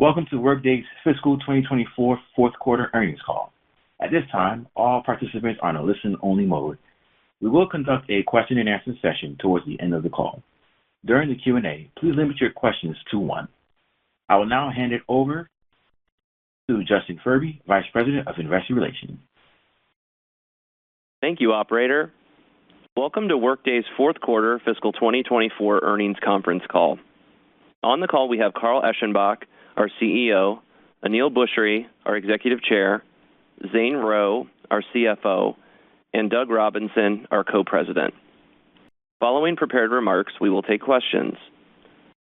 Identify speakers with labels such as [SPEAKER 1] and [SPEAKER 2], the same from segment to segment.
[SPEAKER 1] Welcome to Workday's fiscal 2024 fourth quarter earnings call. At this time, all participants are in a listen-only mode. We will conduct a question-and-answer session towards the end of the call. During the Q&A, please limit your questions to one. I will now hand it over to Justin Furby, Vice President of Investor Relations.
[SPEAKER 2] Thank you, Operator. Welcome to Workday's fourth quarter fiscal 2024 earnings conference call. On the call, we have Carl Eschenbach, our CEO, Aneel Bhusri, our Executive Chair, Zane Rowe, our CFO, and Doug Robinson, our Co-President. Following prepared remarks, we will take questions.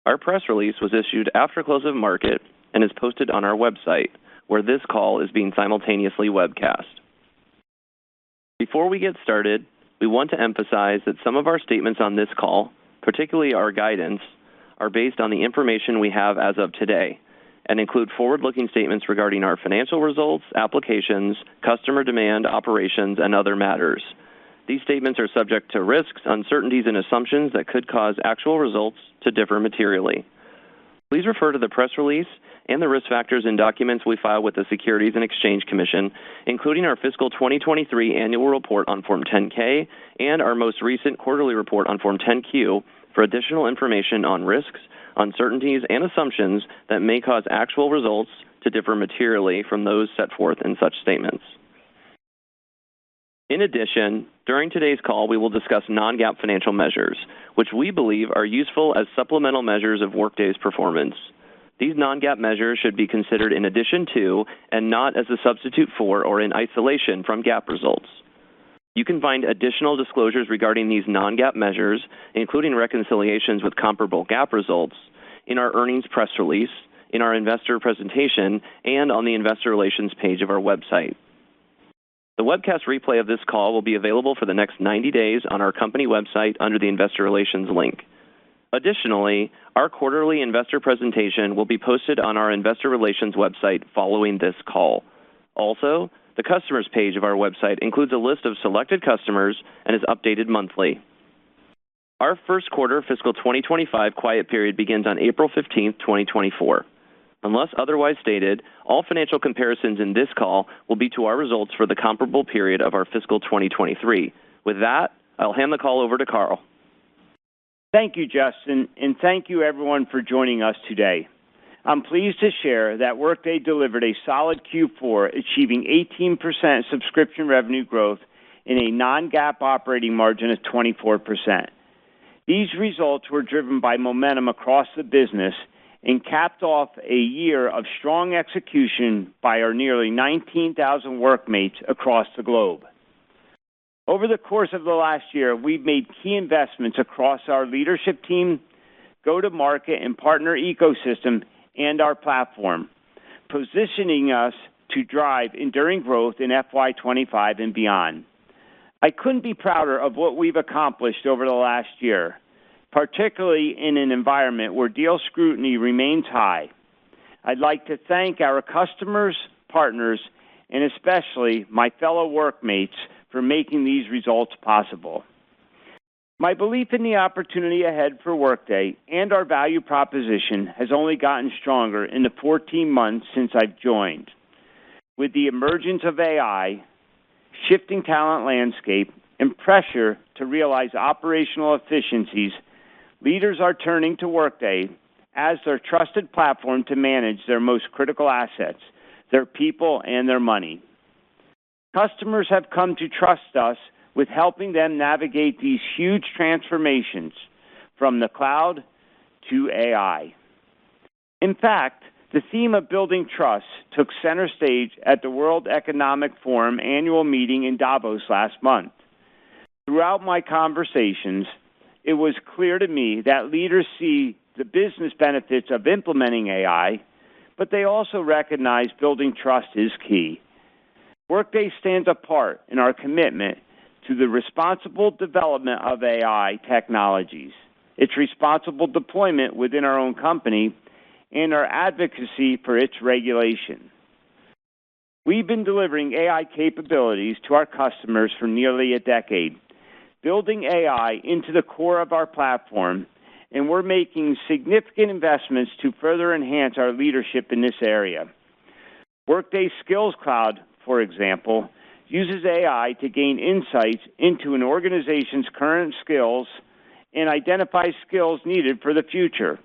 [SPEAKER 2] Our press release was issued after close of market and is posted on our website, where this call is being simultaneously webcast. Before we get started, we want to emphasize that some of our statements on this call, particularly our guidance, are based on the information we have as of today and include forward-looking statements regarding our financial results, applications, customer demand, operations, and other matters. These statements are subject to risks, uncertainties, and assumptions that could cause actual results to differ materially. Please refer to the press release and the risk factors in documents we file with the Securities and Exchange Commission, including our fiscal 2023 annual report on Form 10-K and our most recent quarterly report on Form 10-Q, for additional information on risks, uncertainties, and assumptions that may cause actual results to differ materially from those set forth in such statements. In addition, during today's call, we will discuss non-GAAP financial measures, which we believe are useful as supplemental measures of Workday's performance. These non-GAAP measures should be considered in addition to and not as a substitute for or in isolation from GAAP results. You can find additional disclosures regarding these non-GAAP measures, including reconciliations with comparable GAAP results, in our earnings press release, in our investor presentation, and on the investor relations page of our website. The webcast replay of this call will be available for the next 90 days on our company website under the investor relations link. Additionally, our quarterly investor presentation will be posted on our investor relations website following this call. Also, the customers page of our website includes a list of selected customers and is updated monthly. Our first quarter fiscal 2025 quiet period begins on April 15th, 2024. Unless otherwise stated, all financial comparisons in this call will be to our results for the comparable period of our fiscal 2023. With that, I'll hand the call over to Carl.
[SPEAKER 3] Thank you, Justin, and thank you, everyone, for joining us today. I'm pleased to share that Workday delivered a solid Q4, achieving 18% subscription revenue growth and a non-GAAP operating margin of 24%. These results were driven by momentum across the business and capped off a year of strong execution by our nearly 19,000 workmates across the globe. Over the course of the last year, we've made key investments across our leadership team, go-to-market and partner ecosystem, and our platform, positioning us to drive enduring growth in FY 2025 and beyond. I couldn't be prouder of what we've accomplished over the last year, particularly in an environment where deal scrutiny remains high. I'd like to thank our customers, partners, and especially my fellow workmates for making these results possible. My belief in the opportunity ahead for Workday and our value proposition has only gotten stronger in the 14 months since I've joined. With the emergence of AI, shifting talent landscape, and pressure to realize operational efficiencies, leaders are turning to Workday as their trusted platform to manage their most critical assets, their people, and their money. Customers have come to trust us with helping them navigate these huge transformations from the cloud to AI. In fact, the theme of building trust took center stage at the World Economic Forum annual meeting in Davos last month. Throughout my conversations, it was clear to me that leaders see the business benefits of implementing AI, but they also recognize building trust is key. Workday stands apart in our commitment to the responsible development of AI technologies, its responsible deployment within our own company, and our advocacy for its regulation. We've been delivering AI capabilities to our customers for nearly a decade, building AI into the core of our platform and we're making significant investments to further enhance our leadership in this area. Workday Skills Cloud, for example, uses AI to gain insights into an organization's current skills and identify skills needed for the future,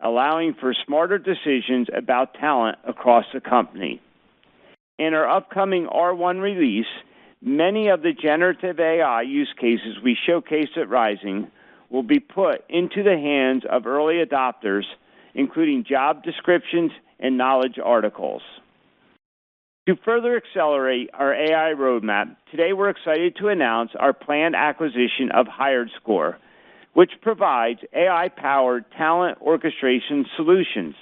[SPEAKER 3] allowing for smarter decisions about talent across the company. In our upcoming R1 release, many of the generative AI use cases we showcased at Rising will be put into the hands of early adopters, including job descriptions and knowledge articles. To further accelerate our AI roadmap, today we're excited to announce our planned acquisition of HiredScore, which provides AI-powered talent orchestration solutions.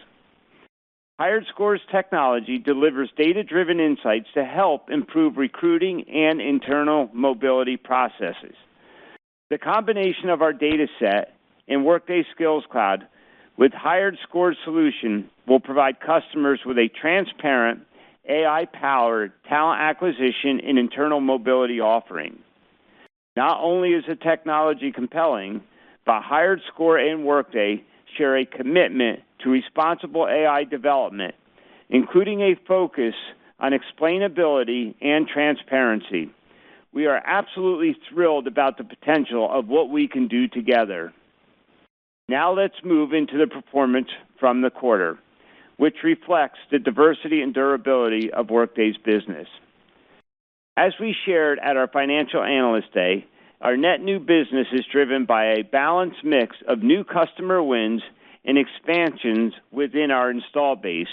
[SPEAKER 3] HiredScore's technology delivers data-driven insights to help improve recruiting and internal mobility processes. The combination of our data set and Workday Skills Cloud with HiredScore's solution will provide customers with a transparent, AI-powered talent acquisition and internal mobility offering. Not only is the technology compelling, but HiredScore and Workday share a commitment to responsible AI development, including a focus on explainability and transparency. We are absolutely thrilled about the potential of what we can do together. Now let's move into the performance from the quarter, which reflects the diversity and durability of Workday's business. As we shared at our Financial Analyst Day, our net new business is driven by a balanced mix of new customer wins and expansions within our install base,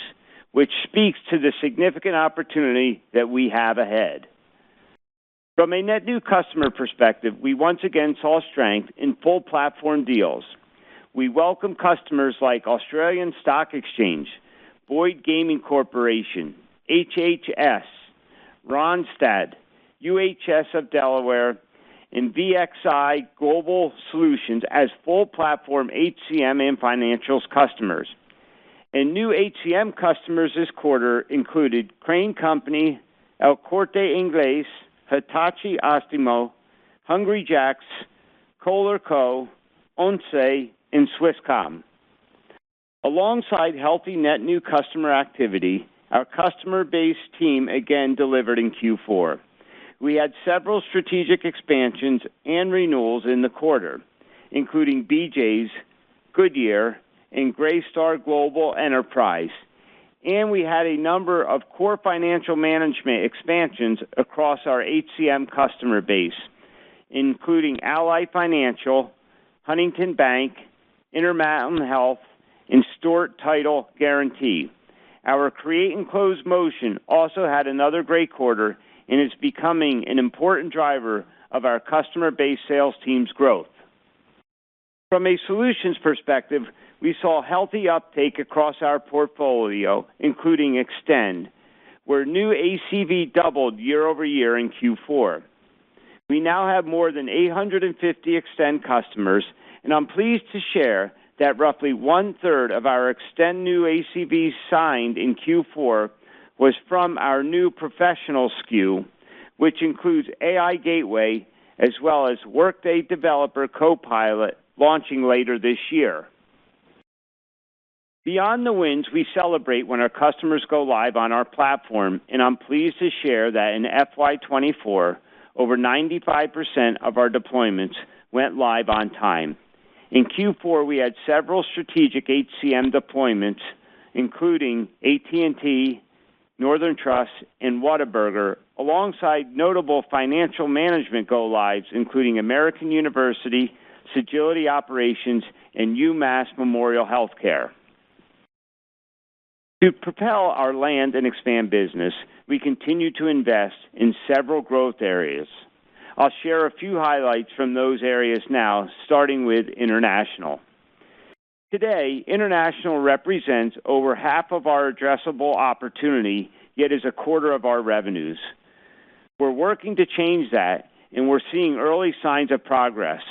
[SPEAKER 3] which speaks to the significant opportunity that we have ahead. From a net new customer perspective, we once again saw strength in full platform deals. We welcome customers like Australian Stock Exchange, Boyd Gaming Corporation, HHS, Randstad, UHS of Delaware, and VXI Global Solutions as full platform HCM and financials customers. And new HCM customers this quarter included Crane Company, El Corte Inglés, Hitachi Astemo, Hungry Jack's, Kohler Co, ONCE, and Swisscom. Alongside healthy net new customer activity, our customer base team again delivered in Q4. We had several strategic expansions and renewals in the quarter, including BJ's, Goodyear, and Greystar Global Enterprise. And we had a number of core financial management expansions across our HCM customer base, including Ally Financial, Huntington Bank, Intermountain Health, and Stewart Title Guarantee. Our create and close motion also had another great quarter and is becoming an important driver of our customer-based sales team's growth. From a solutions perspective, we saw healthy uptake across our portfolio, including Extend, where new ACV doubled year-over-year in Q4. We now have more than 850 Extend customers, and I'm pleased to share that roughly one-third of our Extend new ACV signed in Q4 was from our new professional SKU, which includes AI Gateway as well as Workday Developer Copilot launching later this year. Beyond the wins, we celebrate when our customers go live on our platform, and I'm pleased to share that in FY 2024, over 95% of our deployments went live on time. In Q4, we had several strategic HCM deployments, including AT&T, Northern Trust, and Whataburger, alongside notable financial management go-lives, including American University, Sagility Operations, and UMass Memorial Healthcare. To propel our land and expand business, we continue to invest in several growth areas. I'll share a few highlights from those areas now, starting with international. Today, international represents over half of our addressable opportunity, yet is a quarter of our revenues. We're working to change that, and we're seeing early signs of progress.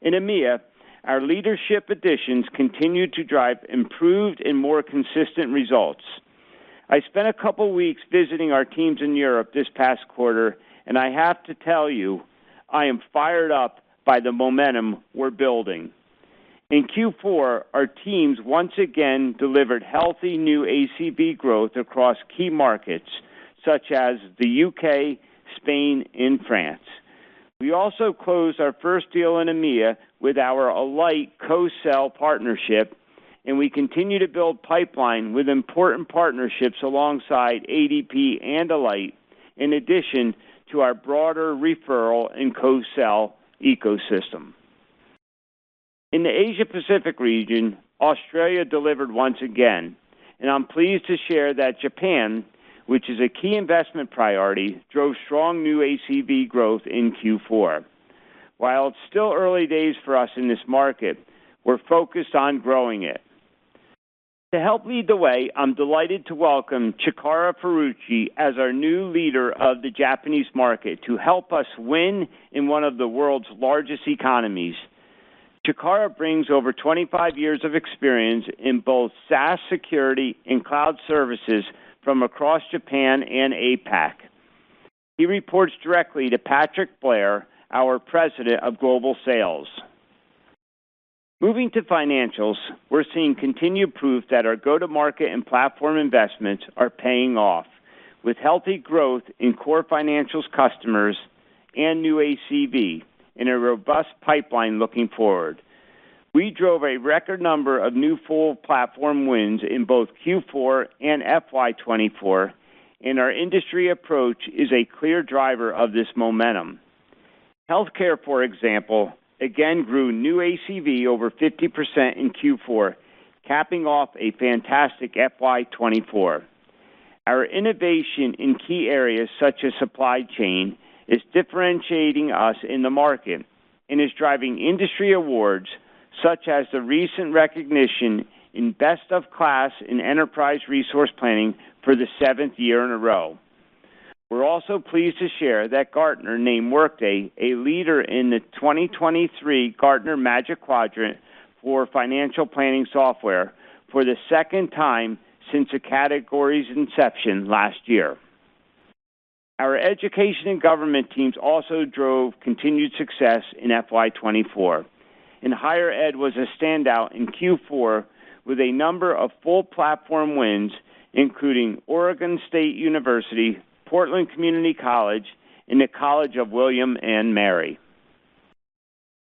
[SPEAKER 3] In EMEA, our leadership additions continue to drive improved and more consistent results. I spent a couple weeks visiting our teams in Europe this past quarter, and I have to tell you, I am fired up by the momentum we're building. In Q4, our teams once again delivered healthy new ACV growth across key markets such as the U.K., Spain, and France. We also closed our first deal in EMEA with our Alight co-sell partnership, and we continue to build pipeline with important partnerships alongside ADP and Alight, in addition to our broader referral and co-sell ecosystem. In the Asia Pacific region, Australia delivered once again, and I'm pleased to share that Japan, which is a key investment priority, drove strong new ACV growth in Q4. While it's still early days for us in this market, we're focused on growing it. To help lead the way, I'm delighted to welcome Chikara Furuichi as our new leader of the Japanese market to help us win in one of the world's largest economies. Chikara brings over 25 years of experience in both SaaS security and cloud services from across Japan and APAC. He reports directly to Patrick Blair, our President of Global Sales. Moving to financials, we're seeing continued proof that our go-to-market and platform investments are paying off with healthy growth in core financials customers and new ACV in a robust pipeline looking forward. We drove a record number of new full platform wins in both Q4 and FY 2024, and our industry approach is a clear driver of this momentum. Healthcare, for example, again grew new ACV over 50% in Q4, capping off a fantastic FY 2024. Our innovation in key areas such as supply chain is differentiating us in the market and is driving industry awards such as the recent recognition in Best of Class in Enterprise Resource Planning for the seventh year in a row. We're also pleased to share that Gartner named Workday a leader in the 2023 Gartner Magic Quadrant for Financial Planning Software for the second time since the category's inception last year. Our education and government teams also drove continued success in FY 2024, and higher ed was a standout in Q4 with a number of full platform wins, including Oregon State University, Portland Community College, and the College of William and Mary.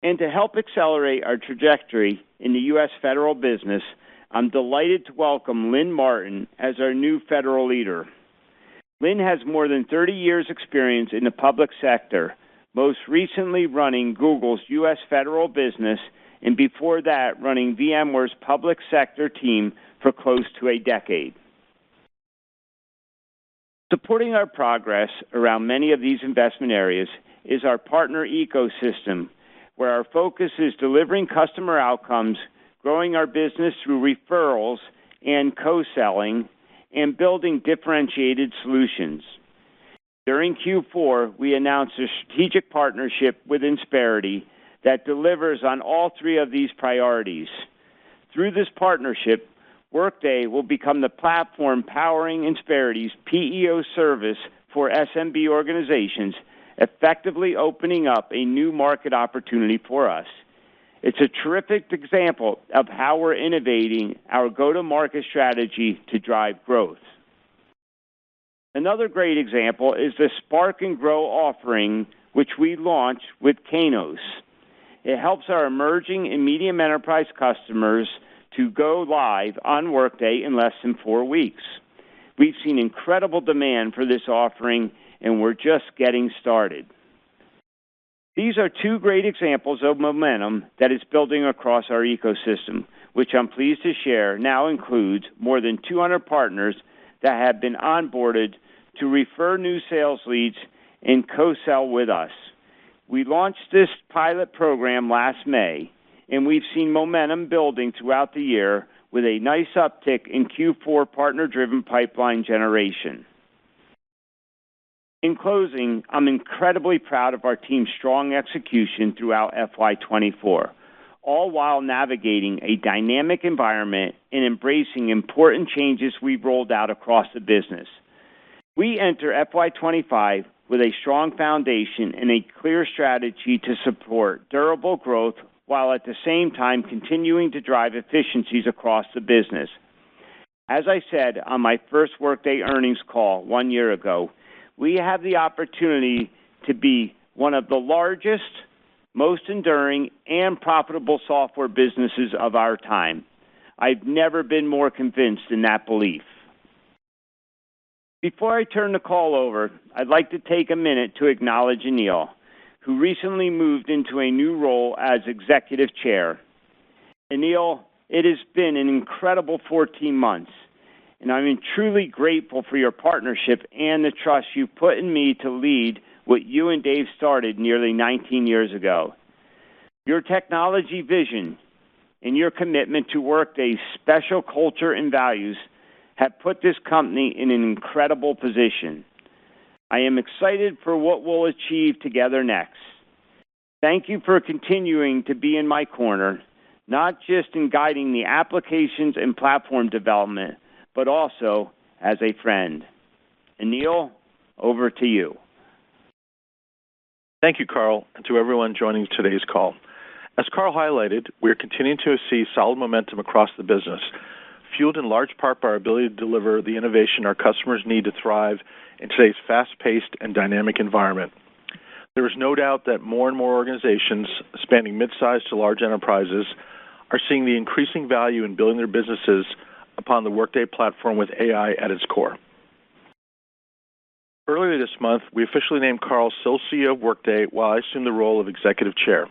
[SPEAKER 3] And to help accelerate our trajectory in the U.S. federal business, I'm delighted to welcome Lynn Martin as our new federal leader. Lynn has more than 30 years' experience in the public sector, most recently running Google's U.S. federal business, and before that, running VMware's public sector team for close to a decade. Supporting our progress around many of these investment areas is our partner ecosystem, where our focus is delivering customer outcomes, growing our business through referrals and co-selling, and building differentiated solutions. During Q4, we announced a strategic partnership with Insperity that delivers on all three of these priorities. Through this partnership, Workday will become the platform powering Insperity's PEO service for SMB organizations, effectively opening up a new market opportunity for us. It's a terrific example of how we're innovating our go-to-market strategy to drive growth. Another great example is the Spark and Grow offering, which we launched with Kainos. It helps our emerging and medium enterprise customers to go live on Workday in less than four weeks. We've seen incredible demand for this offering, and we're just getting started. These are two great examples of momentum that is building across our ecosystem, which I'm pleased to share now includes more than 200 partners that have been onboarded to refer new sales leads and co-sell with us. We launched this pilot program last May, and we've seen momentum building throughout the year with a nice uptick in Q4 partner-driven pipeline generation. In closing, I'm incredibly proud of our team's strong execution throughout FY 2024, all while navigating a dynamic environment and embracing important changes we've rolled out across the business. We enter FY 2025 with a strong foundation and a clear strategy to support durable growth while at the same time continuing to drive efficiencies across the business. As I said on my first Workday earnings call one year ago, we have the opportunity to be one of the largest, most enduring, and profitable software businesses of our time. I've never been more convinced in that belief. Before I turn the call over, I'd like to take a minute to acknowledge Aneel, who recently moved into a new role as Executive Chair. Aneel, it has been an incredible 14 months, and I'm truly grateful for your partnership and the trust you put in me to lead what you and Dave started nearly 19 years ago. Your technology vision and your commitment to Workday's special culture and values have put this company in an incredible position. I am excited for what we'll achieve together next. Thank you for continuing to be in my corner, not just in guiding the applications and platform development, but also as a friend. Aneel, over to you.
[SPEAKER 4] Thank you, Carl, and to everyone joining today's call. As Carl highlighted, we are continuing to see solid momentum across the business, fueled in large part by our ability to deliver the innovation our customers need to thrive in today's fast-paced and dynamic environment. There is no doubt that more and more organizations, spanning mid sized to large enterprises, are seeing the increasing value in building their businesses upon the Workday platform with AI at its core. Earlier this month, we officially named Carl still CEO of Workday while I assumed the role of Executive Chair.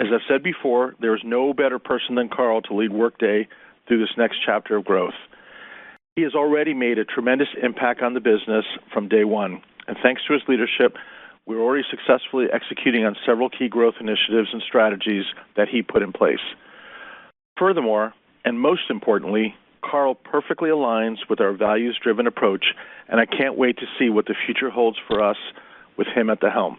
[SPEAKER 4] As I've said before, there is no better person than Carl to lead Workday through this next chapter of growth. He has already made a tremendous impact on the business from day one, and thanks to his leadership, we're already successfully executing on several key growth initiatives and strategies that he put in place. Furthermore, and most importantly, Carl perfectly aligns with our values-driven approach, and I can't wait to see what the future holds for us with him at the helm.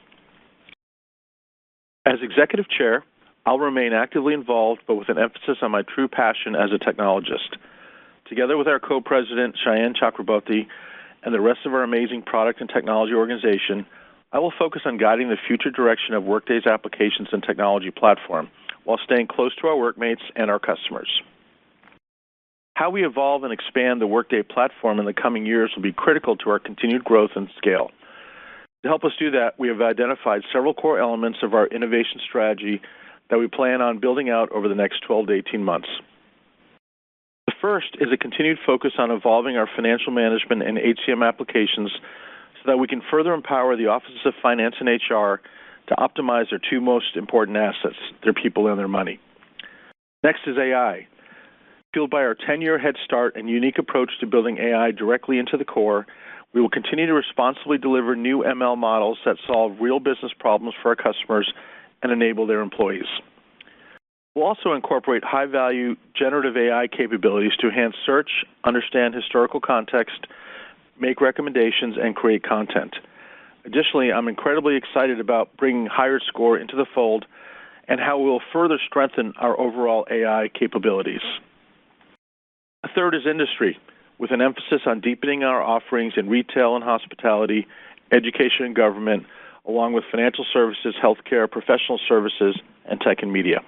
[SPEAKER 4] As Executive Chair, I'll remain actively involved, but with an emphasis on my true passion as a technologist. Together with our Co-President, Sayan Chakraborty, and the rest of our amazing product and technology organization, I will focus on guiding the future direction of Workday's applications and technology platform while staying close to our workmates and our customers. How we evolve and expand the Workday platform in the coming years will be critical to our continued growth and scale. To help us do that, we have identified several core elements of our innovation strategy that we plan on building out over the next 12 to 18 months. First is a continued focus on evolving our financial management and HCM applications so that we can further empower the offices of finance and HR to optimize their two most important assets, their people and their money. Next is AI. Fueled by our 10-year head start and unique approach to building AI directly into the core, we will continue to responsibly deliver new ML models that solve real business problems for our customers and enable their employees. We'll also incorporate high-value generative AI capabilities to enhance search, understand historical context, make recommendations, and create content. Additionally, I'm incredibly excited about bringing HiredScore into the fold and how we'll further strengthen our overall AI capabilities. A third is industry, with an emphasis on deepening our offerings in retail and hospitality, education and government, along with financial services, healthcare, professional services, and tech and media.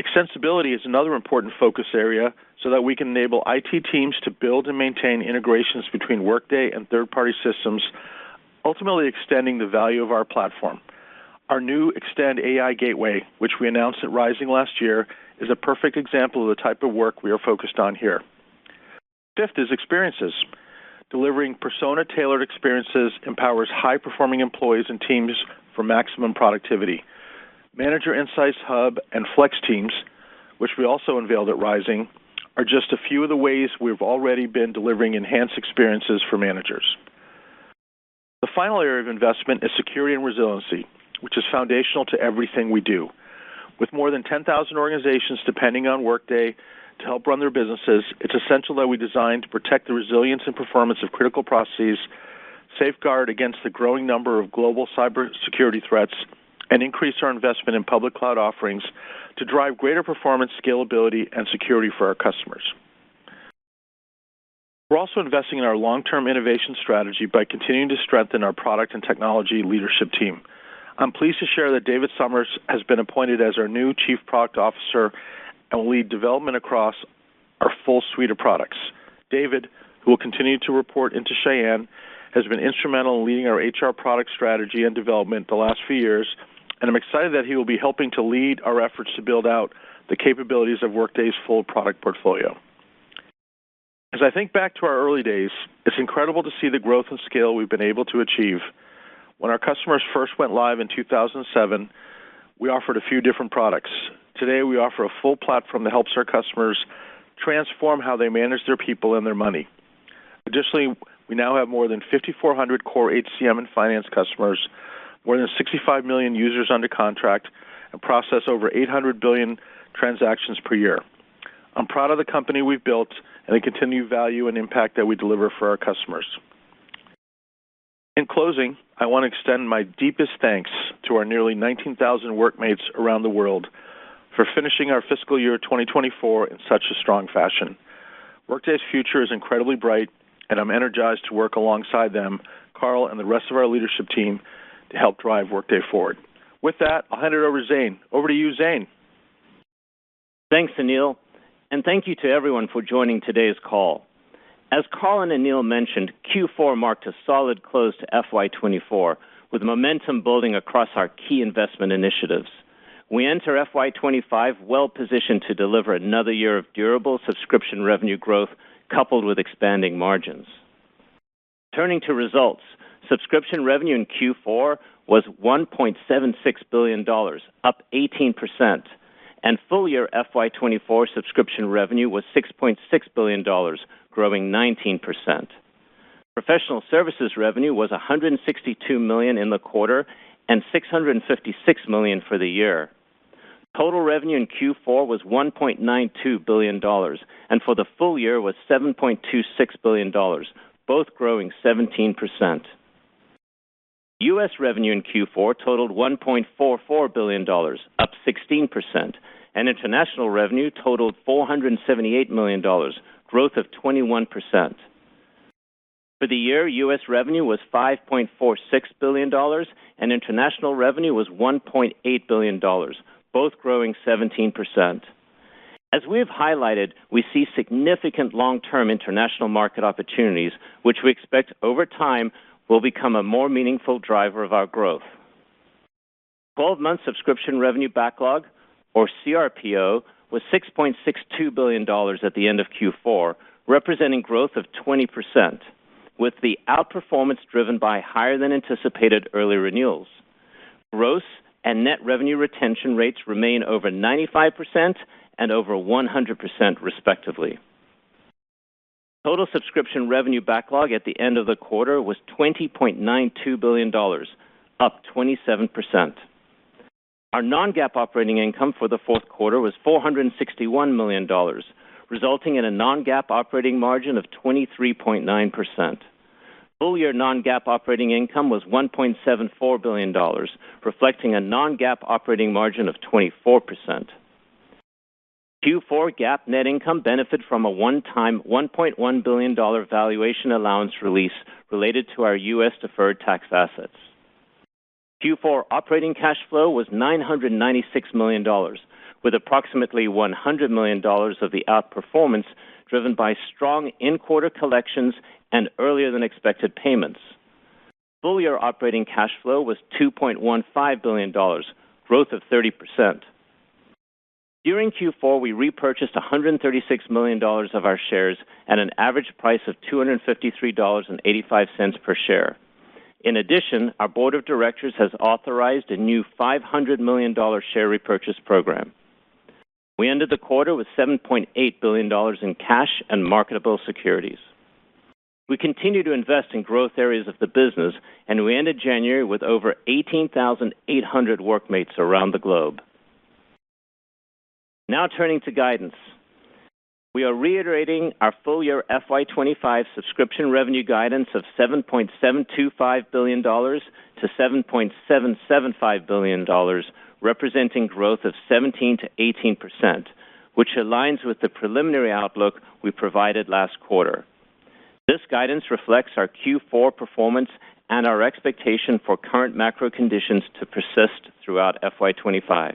[SPEAKER 4] Extensibility is another important focus area so that we can enable IT teams to build and maintain integrations between Workday and third-party systems, ultimately extending the value of our platform. Our new Extend AI Gateway, which we announced at Rising last year, is a perfect example of the type of work we are focused on here. Fifth is experiences. Delivering persona-tailored experiences empowers high-performing employees and teams for maximum productivity. Manager Insights Hub and Flex Teams, which we also unveiled at Rising, are just a few of the ways we've already been delivering enhanced experiences for managers. The final area of investment is security and resiliency, which is foundational to everything we do. With more than 10,000 organizations depending on Workday to help run their businesses, it's essential that we design to protect the resilience and performance of critical processes, safeguard against the growing number of global cybersecurity threats, and increase our investment in public cloud offerings to drive greater performance, scalability, and security for our customers. We're also investing in our long-term innovation strategy by continuing to strengthen our product and technology leadership team. I'm pleased to share that David Somers has been appointed as our new Chief Product Officer and will lead development across our full suite of products. David, who will continue to report into Sayan, has been instrumental in leading our HR product strategy and development the last few years, and I'm excited that he will be helping to lead our efforts to build out the capabilities of Workday's full product portfolio. As I think back to our early days, it's incredible to see the growth and scale we've been able to achieve. When our customers first went live in 2007, we offered a few different products. Today, we offer a full platform that helps our customers transform how they manage their people and their money. Additionally, we now have more than 5,400 core HCM and finance customers, more than 65 million users under contract, and process over 800 billion transactions per year. I'm proud of the company we've built and the continued value and impact that we deliver for our customers. In closing, I want to extend my deepest thanks to our nearly 19,000 workmates around the world for finishing our fiscal year 2024 in such a strong fashion. Workday's future is incredibly bright, and I'm energized to work alongside them, Carl, and the rest of our leadership team help drive Workday forward. With that, I'll hand it over to Zane. Over to you, Zane.
[SPEAKER 5] Thanks, Aneel, and thank you to everyone for joining today's call. As Carl and Aneel mentioned, Q4 marked a solid close to FY 2024, with momentum building across our key investment initiatives. We enter FY 2025 well-positioned to deliver another year of durable subscription revenue growth, coupled with expanding margins. Turning to results, subscription revenue in Q4 was $1.76 billion, up 18%, and full-year FY 2024 subscription revenue was $6.6 billion, growing 19%. Professional services revenue was 162 million in the quarter and 656 million for the year. Total revenue in Q4 was $1.92 billion, and for the full year was $7.26 billion, both growing 17%. U.S. revenue in Q4 totaled $1.44 billion, up 16%, and international revenue totaled $478 million, growth of 21%. For the year, U.S. revenue was $5.46 billion, and international revenue was $1.8 billion, both growing 17%. As we have highlighted, we see significant long-term international market opportunities, which we expect over time will become a more meaningful driver of our growth. Twelve-month subscription revenue backlog, or CRPO, was $6.62 billion at the end of Q4, representing growth of 20%, with the outperformance driven by higher-than-anticipated early renewals. Gross and net revenue retention rates remain over 95% and over 100%, respectively. Total subscription revenue backlog at the end of the quarter was $20.92 billion, up 27%. Our non-GAAP operating income for the fourth quarter was $461 million, resulting in a non-GAAP operating margin of 23.9%. Full-year non-GAAP operating income was $1.74 billion, reflecting a non-GAAP operating margin of 24%. Q4 GAAP net income benefited from a one-time $1.1 billion valuation allowance release related to our U.S. deferred tax assets. Q4 operating cash flow was $996 million, with approximately $100 million of the outperformance driven by strong in-quarter collections and earlier-than-expected payments. Full-year operating cash flow was $2.15 billion, growth of 30%. During Q4, we repurchased $136 million of our shares at an average price of $253.85 per share. In addition, our board of directors has authorized a new $500 million share repurchase program. We ended the quarter with $7.8 billion in cash and marketable securities. We continue to invest in growth areas of the business, and we ended January with over 18,800 workmates around the globe. Now turning to guidance. We are reiterating our full-year FY 2025 subscription revenue guidance of $7.725 billion-$7.775 billion, representing growth of 17%-18%, which aligns with the preliminary outlook we provided last quarter. This guidance reflects our Q4 performance and our expectation for current macro conditions to persist throughout FY 2025.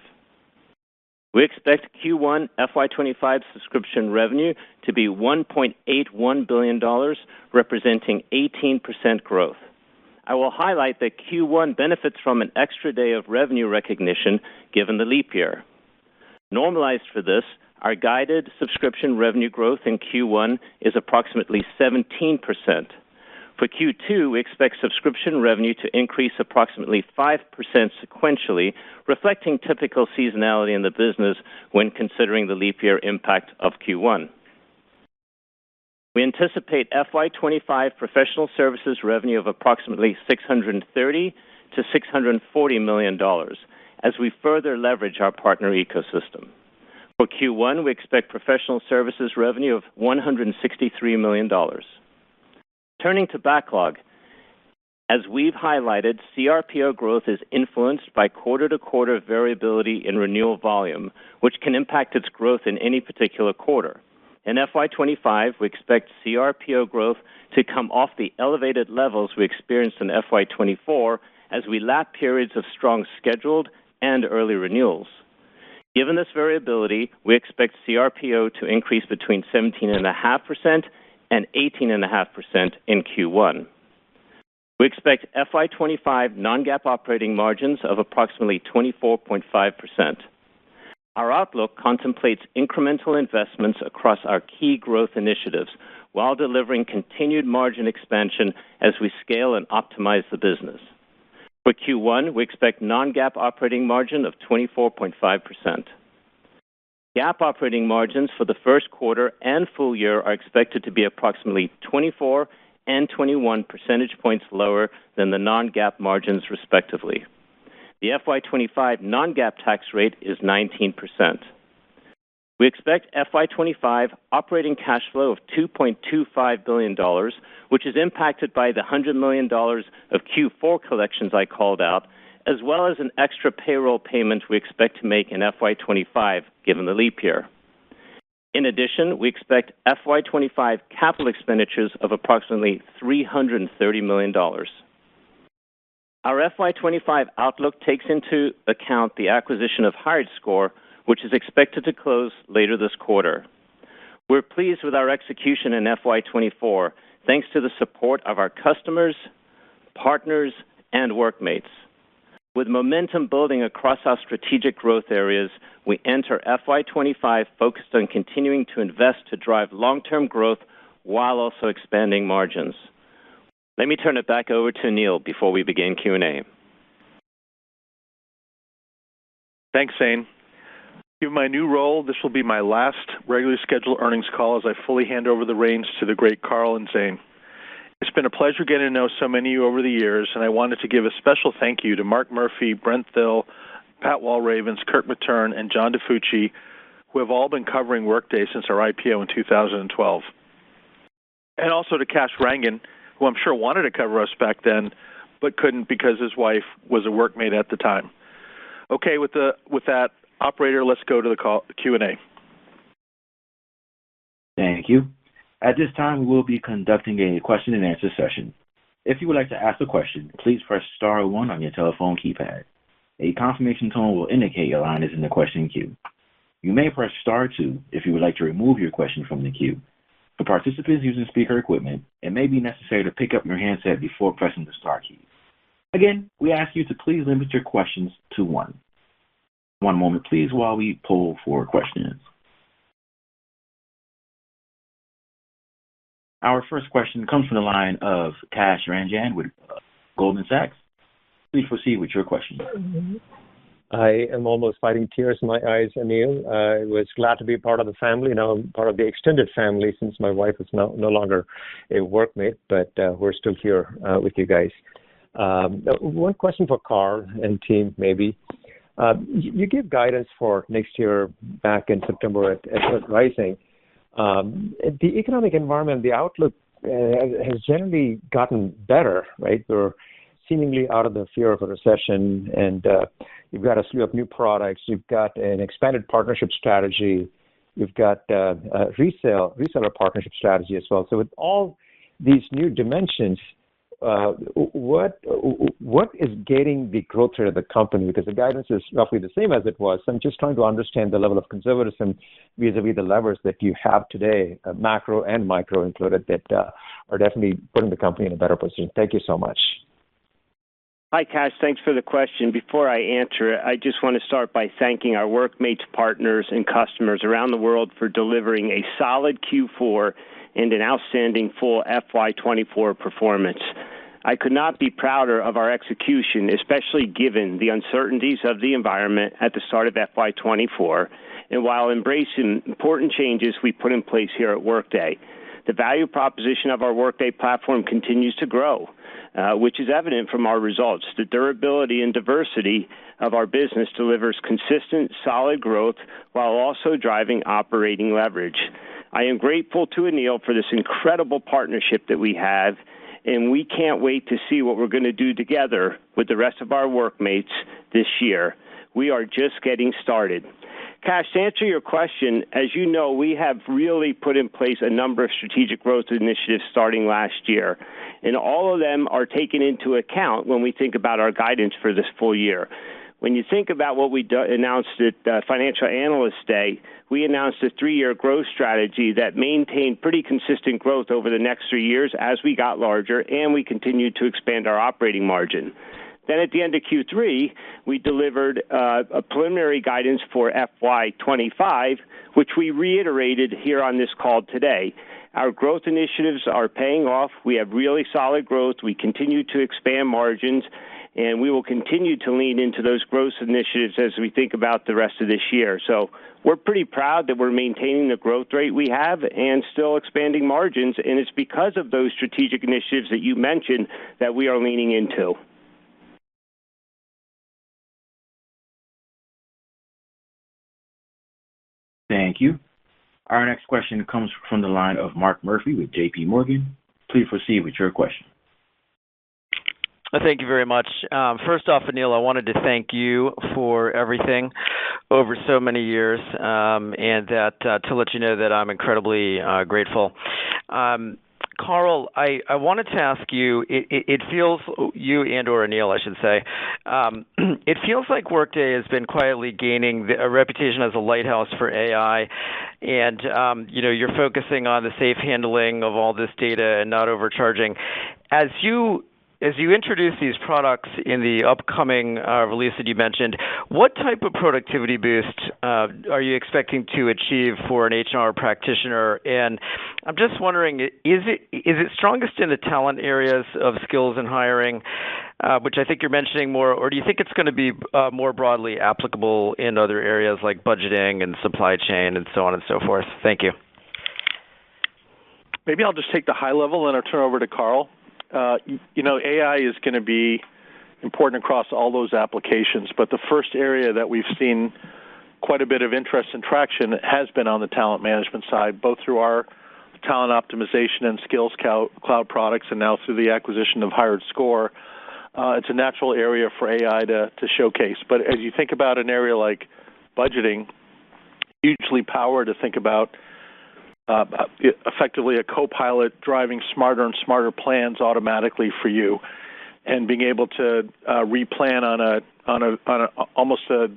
[SPEAKER 5] We expect Q1 FY 2025 subscription revenue to be $1.81 billion, representing 18% growth. I will highlight that Q1 benefits from an extra day of revenue recognition given the leap year. Normalized for this, our guided subscription revenue growth in Q1 is approximately 17%. For Q2, we expect subscription revenue to increase approximately 5% sequentially, reflecting typical seasonality in the business when considering the leap year impact of Q1. We anticipate FY 2025 professional services revenue of approximately $630 million-$640 million as we further leverage our partner ecosystem. For Q1, we expect professional services revenue of $163 million. Turning to backlog, as we've highlighted, CRPO growth is influenced by quarter-to-quarter variability in renewal volume, which can impact its growth in any particular quarter. In FY 2025, we expect CRPO growth to come off the elevated levels we experienced in FY 2024 as we lap periods of strong scheduled and early renewals. Given this variability, we expect CRPO to increase between 17.5% and 18.5% in Q1. We expect FY 2025 non-GAAP operating margins of approximately 24.5%. Our outlook contemplates incremental investments across our key growth initiatives while delivering continued margin expansion as we scale and optimize the business. For Q1, we expect non-GAAP operating margin of 24.5%. GAAP operating margins for the first quarter and full year are expected to be approximately 24 and 21 percentage points lower than the non-GAAP margins, respectively. The FY 2025 non-GAAP tax rate is 19%. We expect FY 2025 operating cash flow of $2.25 billion, which is impacted by the $100 million of Q4 collections I called out, as well as an extra payroll payment we expect to make in FY 2025 given the leap year. In addition, we expect FY 2025 capital expenditures of approximately $330 million. Our FY 2025 outlook takes into account the acquisition of HiredScore, which is expected to close later this quarter. We're pleased with our execution in FY 2024, thanks to the support of our customers, partners, and workmates. With momentum building across our strategic growth areas, we enter FY 2025 focused on continuing to invest to drive long-term growth while also expanding margins. Let me turn it back over to Aneel before we begin Q&A.
[SPEAKER 4] Thanks, Zane. Given my new role, this will be my last regularly scheduled earnings call as I fully hand over the reins to the great Carl and Zane. It's been a pleasure getting to know so many of you over the years, and I wanted to give a special thank you to Mark Murphy, Brent Thill, Pat Walravens, Kirk Materne, and John DiFucci, who have all been covering Workday since our IPO in 2012. And also to Kash Rangan, who I'm sure wanted to cover us back then but couldn't because his wife was a workmate at the time. Okay, with that, operator, let's go to the Q&A.
[SPEAKER 1] Thank you. At this time, we will be conducting a question-and-answer session. If you would like to ask a question, please press star one on your telephone keypad. A confirmation tone will indicate your line is in the question queue. You may press star two if you would like to remove your question from the queue. For participants using speaker equipment, it may be necessary to pick up your handset before pressing the star key. Again, we ask you to please limit your questions to one. One moment, please, while we pull for questions. Our first question comes from the line of Kash Rangan with uh, Goldman Sachs. Please proceed with your question.
[SPEAKER 6] I am almost fighting tears in my eyes, Aneel. I was glad to be part of the family. Now I'm part of the extended family since my wife is no longer a workmate, but uh, we're still here uh, with you guys. Um, one question for Carl and team, maybe. You gave guidance for next year back in September at Rising. Um, the economic environment, the outlook uh, has generally gotten better, right? We're seemingly out of the fear of a recession, and uh, you've got a slew of new products. You've got an expanded partnership strategy. You've got uh, a reseller partnership strategy as well. So with all these new dimensions, Uh, what is gating the growth rate of the company? Because the guidance is roughly the same as it was. I'm just trying to understand the level of conservatism vis-à-vis the levers that you have today, uh, macro and micro included, that uh, are definitely putting the company in a better position. Thank you so much.
[SPEAKER 3] Hi, Kash. Thanks for the question. Before I answer it, I just want to start by thanking our workmates, partners, and customers around the world for delivering a solid Q4 and an outstanding full FY 2024 performance. I could not be prouder of our execution, especially given the uncertainties of the environment at the start of FY 2024, and while embracing important changes we put in place here at Workday. The value proposition of our Workday platform continues to grow, uh, which is evident from our results. The durability and diversity of our business delivers consistent, solid growth while also driving operating leverage. I am grateful to Aneel for this incredible partnership that we have, and we can't wait to see what we're going to do together with the rest of our workmates this year. We are just getting started. Kash, to answer your question, as you know, we have really put in place a number of strategic growth initiatives starting last year, and all of them are taken into account when we think about our guidance for this full year. When you think about what we do- announced at uh, Financial Analyst Day, we announced a three-year growth strategy that maintained pretty consistent growth over the next three years as we got larger, and we continued to expand our operating margin. Then at the end of Q3, we delivered uh, a preliminary guidance for FY25, which we reiterated here on this call today. Our growth initiatives are paying off. We have really solid growth. We continue to expand margins, and we will continue to lean into those growth initiatives as we think about the rest of this year. So we're pretty proud that we're maintaining the growth rate we have and still expanding margins, and it's because of those strategic initiatives that you mentioned that we are leaning into.
[SPEAKER 1] Thank you. Our next question comes from the line of Mark Murphy with JP Morgan. Please proceed with your question.
[SPEAKER 7] Thank you very much. Um, first off, Aneel, I wanted to thank you for everything over so many years, um, and that uh, to let you know that I'm incredibly uh, grateful. Um, Carl, I wanted to ask you, it feels you and/or Aneel, I should say, it feels like Workday has been quietly gaining a reputation as a lighthouse for AI, and you know, you're focusing on the safe handling of all this data and not overcharging. As you introduce these products in the upcoming uh, release that you mentioned, what type of productivity boost uh, are you expecting to achieve for an HR practitioner? And I'm just wondering, is it strongest in the talent areas of skills and hiring, uh, which I think you're mentioning more, or do you think it's gonna be more broadly applicable in other areas like budgeting and supply chain and so on and so forth? Thank you.
[SPEAKER 4] Maybe I'll just take the high level, and I'll turn over to Carl. Uh, you know, AI is gonna be important across all those applications, but the first area that we've seen quite a bit of interest and traction has been on the talent management side, both through our talent optimization and skills cloud products, and now through the acquisition of HiredScore. Uh, it's a natural area for AI to showcase. But as you think about an area like budgeting, hugely powerful to think about effectively a copilot driving smarter and smarter plans automatically for you, and being able to uh, replan on a on a on a, almost a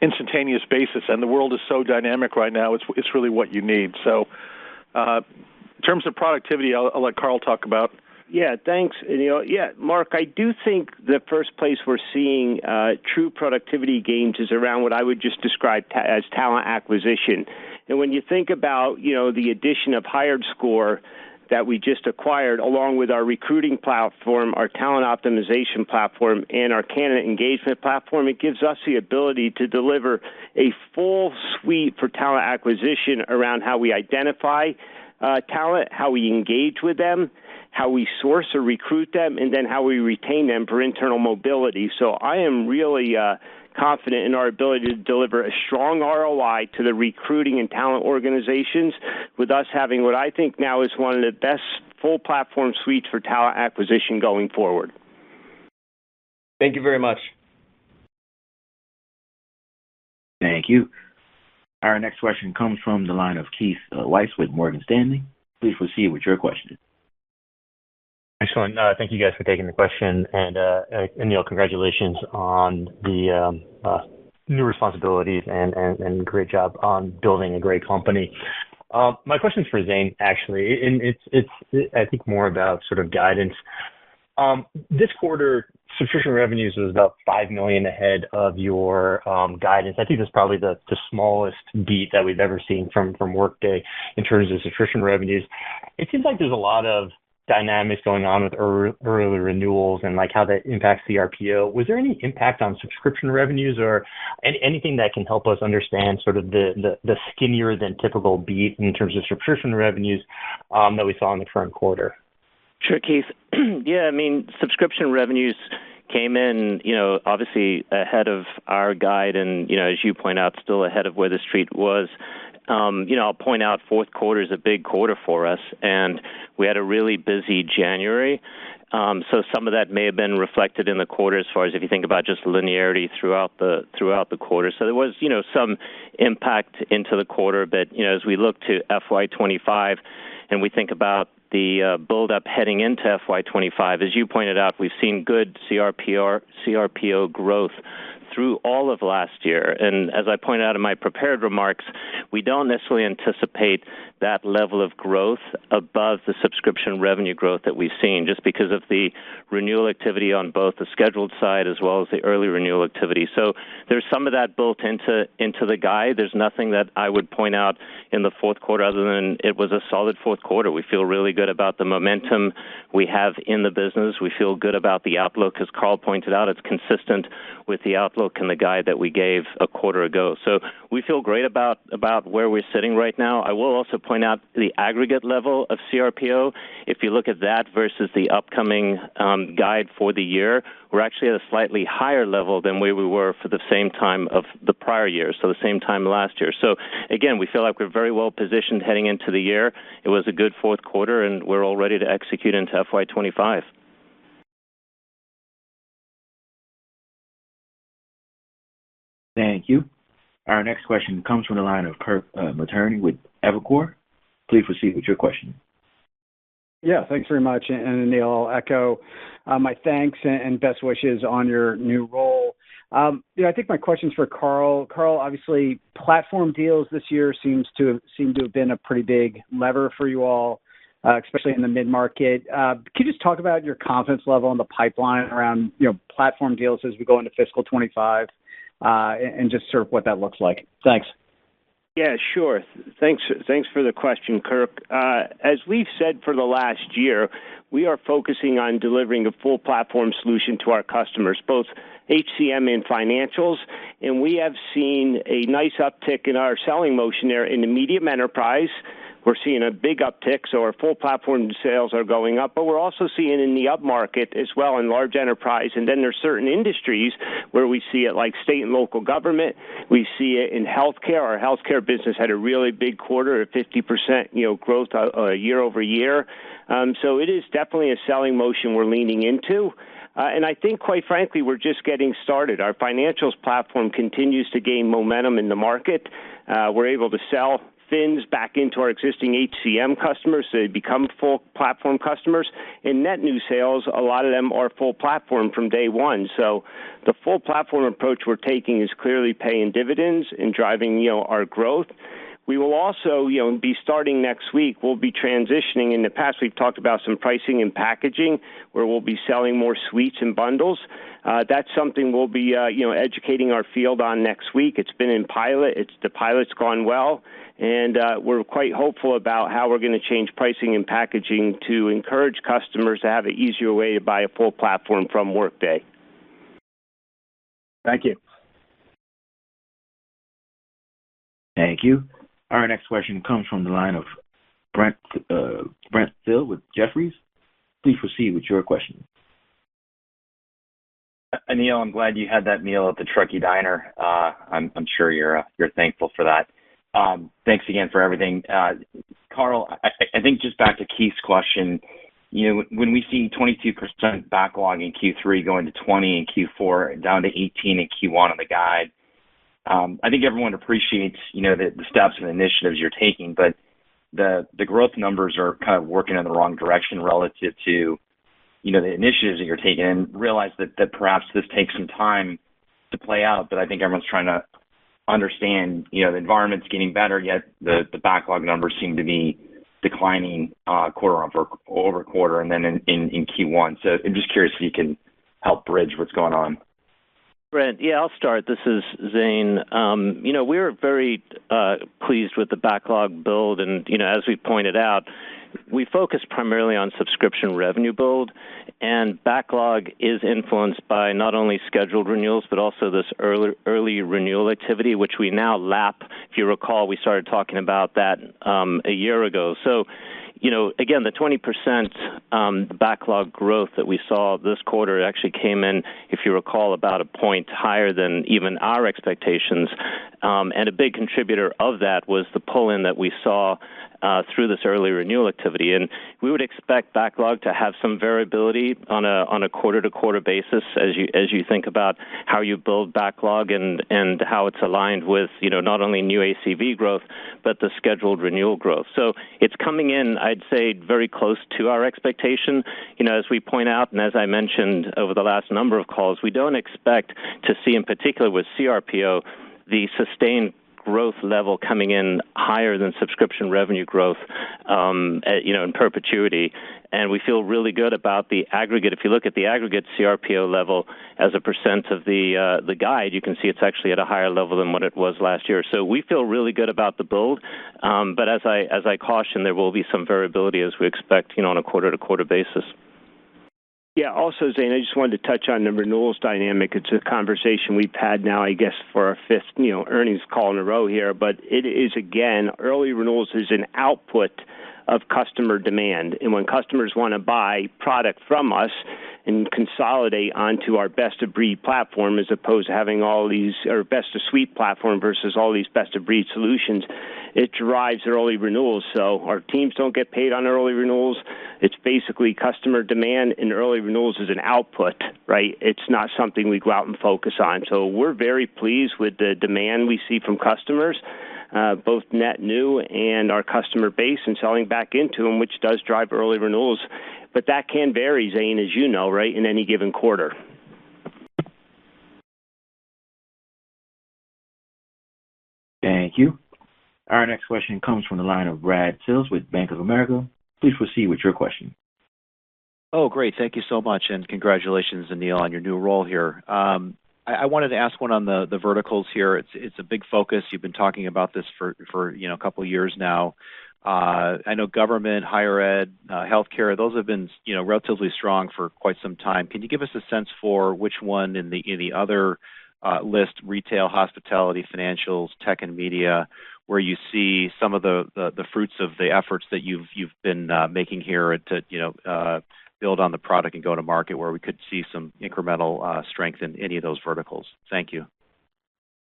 [SPEAKER 4] instantaneous basis. And the world is so dynamic right now, it's it's really what you need. So, uh, in terms of productivity, I'll I'll let Carl talk about.
[SPEAKER 3] Yeah, thanks, And, you know, Yeah, Mark, I do think the first place we're seeing uh, true productivity gains is around what I would just describe as talent acquisition. And when you think about, you know, the addition of Hired Score that we just acquired, along with our recruiting platform, our talent optimization platform, and our candidate engagement platform, it gives us the ability to deliver a full suite for talent acquisition around how we identify uh, talent, how we engage with them, how we source or recruit them, and then how we retain them for internal mobility. So I am really uh, confident in our ability to deliver a strong ROI to the recruiting and talent organizations, with us having what I think now is one of the best full platform suites for talent acquisition going forward.
[SPEAKER 7] Thank you very much.
[SPEAKER 1] Thank you. Our next question comes from the line of Keith uh, Weiss with Morgan Stanley. Please proceed with your question.
[SPEAKER 8] Excellent. Uh, thank you guys for taking the question. Aneel, uh, congratulations on the um, uh, new responsibilities and and great job on building a great company. Um, my question is for Zane, actually, and it's it's I think more about sort of guidance. Um, this quarter, subscription revenues was about 5 million ahead of your guidance. I think that's probably the smallest beat that we've ever seen from from Workday in terms of subscription revenues. It seems like there's a lot of dynamics going on with early renewals and, like, how that impacts the RPO. Was there any impact on subscription revenues or anything that can help us understand sort of the skinnier than typical beat in terms of subscription revenues um, that we saw in the current quarter?
[SPEAKER 5] Sure, Keith. Yeah, I mean, subscription revenues came in, you know, obviously ahead of our guide and, you know, as you point out, still ahead of where the street was. You know, I'll point out fourth quarter is a big quarter for us, and we had a really busy January. Um, so some of that may have been reflected in the quarter as far as if you think about just linearity throughout the throughout the quarter. So there was, you know, some impact into the quarter. But you know, as we look to FY25 and we think about the build-up heading into FY25, as you pointed out, we've seen good CRPR, CRPO growth through all of last year. And as I pointed out in my prepared remarks, we don't necessarily anticipate that level of growth above the subscription revenue growth that we've seen, just because of the renewal activity on both the scheduled side as well as the early renewal activity. So there's some of that built into into the guide. There's nothing that I would point out in the fourth quarter other than it was a solid fourth quarter. We feel really good about the momentum we have in the business. We feel good about the outlook. As Carl pointed out, it's consistent with the outlook outlook and the guide that we gave a quarter ago. So we feel great about, about where we're sitting right now. I will also point out the aggregate level of CRPO. If you look at that versus the upcoming um, guide for the year, we're actually at a slightly higher level than where we were for the same time of the prior year, so the same time last year. So again, we feel like we're very well positioned heading into the year. It was a good fourth quarter, and we're all ready to execute into FY25.
[SPEAKER 1] Thank you. Our next question comes from the line of Kirk uh, Materne with Evercore. Please proceed with your question.
[SPEAKER 9] Yeah, thanks very much. Aneel, I'll echo uh, my thanks and best wishes on your new role. Um, you know, I think my question is for Carl. Carl, obviously, platform deals this year seem to have been a pretty big lever for you all, uh, especially in the mid-market. Can you just talk about your confidence level in the pipeline around, you know, platform deals as we go into fiscal 2025, Uh, and just sort of what that looks like? Thanks.
[SPEAKER 3] Yeah, sure. Thanks Thanks for the question, Kirk. Uh, as we've said for the last year, we are focusing on delivering a full platform solution to our customers, both HCM and financials. And we have seen a nice uptick in our selling motion there in the medium enterprise. We're seeing a big uptick, so our full platform sales are going up. But we're also seeing in the upmarket as well in large enterprise. And then there's certain industries where we see it, like state and local government. We see it in healthcare. Our healthcare business had a really big quarter at 50%, you know, growth uh, uh, year-over-year. Um, so it is definitely a selling motion we're leaning into. Uh, and I think, quite frankly, we're just getting started. Our financials platform continues to gain momentum in the market. We're able to sell Fins back into our existing HCM customers, so they become full platform customers. In net new sales, a lot of them are full platform from day one. So the full platform approach we're taking is clearly paying dividends and driving, you know, our growth. We will also, you know, be starting next week, we'll be transitioning. In the past, we've talked about some pricing and packaging, where we'll be selling more suites and bundles. Uh, that's something we'll be, uh, you know, educating our field on next week. It's been in pilot. It's The pilot's gone well, and uh, we're quite hopeful about how we're gonna change pricing and packaging to encourage customers to have an easier way to buy a full platform from Workday.
[SPEAKER 9] Thank you.
[SPEAKER 1] Thank you. Our next question comes from the line of Brent uh, Thill with Jefferies. Please proceed with your question.
[SPEAKER 10] Uh, Aneel, I'm glad you had that meal at the Truckee Diner. Uh, I'm sure you're thankful for that. Um, thanks again for everything. Carl, I think just back to Keith's question, you know, when we see 22% backlog in Q3 going to 20 in Q4, down to 18 in Q1 on the guide, I think everyone appreciates, you know, the the steps and initiatives you're taking, but the the growth numbers are kind of working in the wrong direction relative to you know, the initiatives that you're taking and realize that that perhaps this takes some time to play out. But I think everyone's trying to understand, you know, the environment's getting better, yet the the backlog numbers seem to be declining uh, quarter over, over quarter, and then in, in Q1. So I'm just curious if you can help bridge what's going on.
[SPEAKER 5] Brent, yeah, I'll start. This is Zane. Um, you know, we're very uh, pleased with the backlog build. And you know, as we pointed out, we focus primarily on subscription revenue build, and backlog is influenced by not only scheduled renewals, but also this early early renewal activity, which we now lap. If you recall, we started talking about that um, a year ago. You know, again, the 20% um, backlog growth that we saw this quarter actually came in, if you recall, about a point higher than even our expectations. Um, and a big contributor of that was the pull-in that we saw Uh, through this early renewal activity. And we would expect backlog to have some variability on a on a quarter-to-quarter basis as you as you think about how you build backlog and and how it's aligned with, you know, not only new ACV growth, but the scheduled renewal growth. So it's coming in, I'd say, very close to our expectation. You know, as we point out, and as I mentioned over the last number of calls, we don't expect to see, in particular with CRPO, the sustained growth level coming in higher than subscription revenue growth, you know, in perpetuity. And we feel really good about the aggregate. If you look at the aggregate CRPO level as a percent of the uh, the guide, you can see it's actually at a higher level than what it was last year. So we feel really good about the build. Um, but as I as I caution, there will be some variability as we expect, you know, on a quarter-to-quarter basis.
[SPEAKER 3] Yeah. Also, Zane, I just wanted to touch on the renewals dynamic. It's a conversation we've had now, I guess, for our fifth, you know, earnings call in a row here. But it is, again, early renewals is an output of customer demand. And when customers wanna buy product from us and consolidate onto our best-of-breed platform as opposed to having all these or best-of-suite platform versus all these best-of-breed solutions, it drives early renewals. So our teams don't get paid on early renewals. It's basically customer demand, and early renewals is an output, right? It's not something we go out and focus on. So we're very pleased with the demand we see from customers, Uh, both net new and our customer base and selling back into them, which does drive early renewals. But that can vary, Zane, as you know, right, in any given quarter.
[SPEAKER 1] Thank you. Our next question comes from the line of Brad Sills with Bank of America. Please proceed with your question.
[SPEAKER 11] Oh, great. Thank you so much, and congratulations, Aneel, on your new role here. Um, I wanted to ask one on the verticals here. It's a big focus. You've been talking about this for you know, a couple of years now. Uh, I know government, higher ed, uh, healthcare, those have been you know, relatively strong for quite some time. Can you give us a sense for which one in the other uh, list, retail, hospitality, financials, tech and media, where you see some of the fruits of the efforts that you've been making here to you know, build on the product and go to market, where we could see some incremental uh, strength in any of those verticals? Thank you.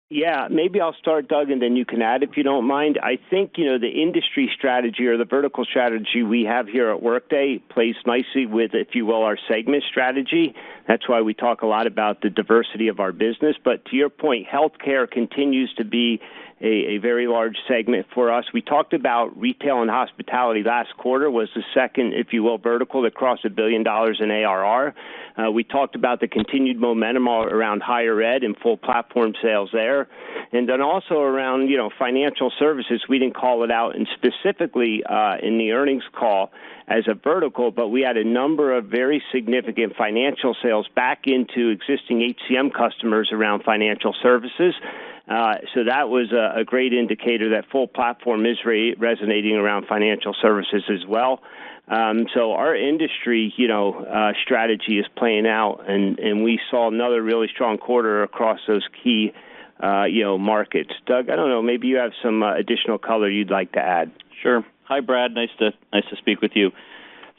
[SPEAKER 3] Yeah. Maybe I'll start, Doug, and then you can add if you don't mind. I think, you know, the industry strategy or the vertical strategy we have here at Workday plays nicely with, if you will, our segment strategy. That's why we talk a lot about the diversity of our business. But to your point, healthcare continues to be a a very large segment for us. We talked about retail and hospitality last quarter was the second, if you will, vertical that crossed a $1 billion in ARR. We talked about the continued momentum around higher ed and full platform sales there. And then also around, you know, financial services. We didn't call it out and specifically uh, in the earnings call as a vertical, but we had a number of very significant financial sales back into existing HCM customers around financial services. Uh, that was a great indicator that full platform is resonating around financial services as well. Um, so our industry, you know, uh, strategy is playing out, and and we saw another really strong quarter across those key, uh, you know, markets. Doug, I don't know, maybe you have some additional color you'd like to add.
[SPEAKER 12] Sure. Hi, Brad. Nice to nice to speak with you.